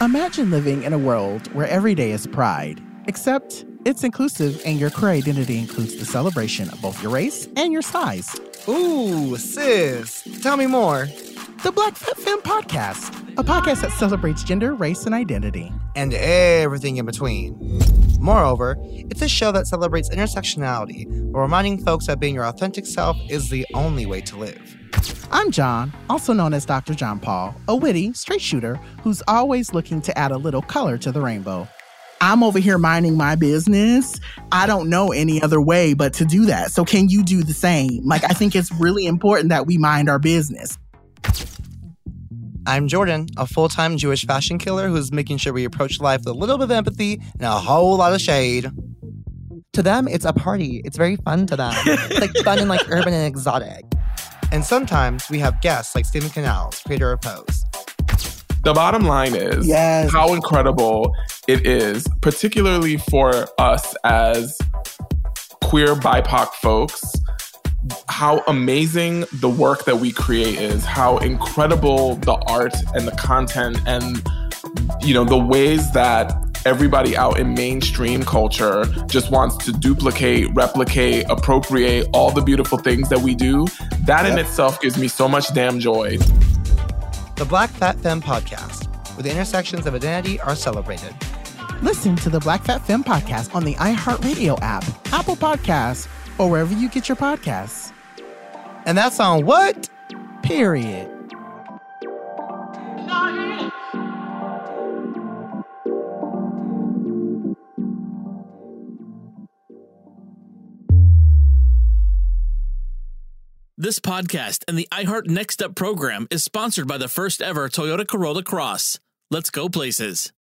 Imagine living in a world where every day is pride, except it's inclusive and your queer identity includes the celebration of both your race and your size. Ooh, sis, tell me more. The Black Fat Femme Podcast, a podcast that celebrates gender, race, and identity. And everything in between. Moreover, it's a show that celebrates intersectionality while reminding folks that being your authentic self is the only way to live. I'm John, also known as Dr. John Paul, a witty, straight shooter who's always looking to add a little color to the rainbow. I'm over here minding my business. I don't know any other way but to do that. So, can you do the same? Like, I think it's really important that we mind our business. I'm Jordan, a full time Jewish fashion killer who's making sure we approach life with a little bit of empathy and a whole lot of shade. To them, it's a party. It's very fun to them. it's like fun and like urban and exotic. And sometimes we have guests like Steven Canals, creator of Pose. The bottom line is Yes. how incredible it is, particularly for us as queer BIPOC folks, how amazing the work that we create is, how incredible the art and the content and you know the ways that everybody out in mainstream culture just wants to duplicate, replicate, appropriate all the beautiful things that we do. That in itself gives me so much damn joy. The Black Fat Femme podcast, where the intersections of identity are celebrated. Listen to the Black Fat Femme Podcast on the iHeartRadio app, Apple Podcasts, or wherever you get your podcasts. And that's on what? Period. This podcast and the iHeart Next Up program is sponsored by the first ever Toyota Corolla Cross. Let's go places.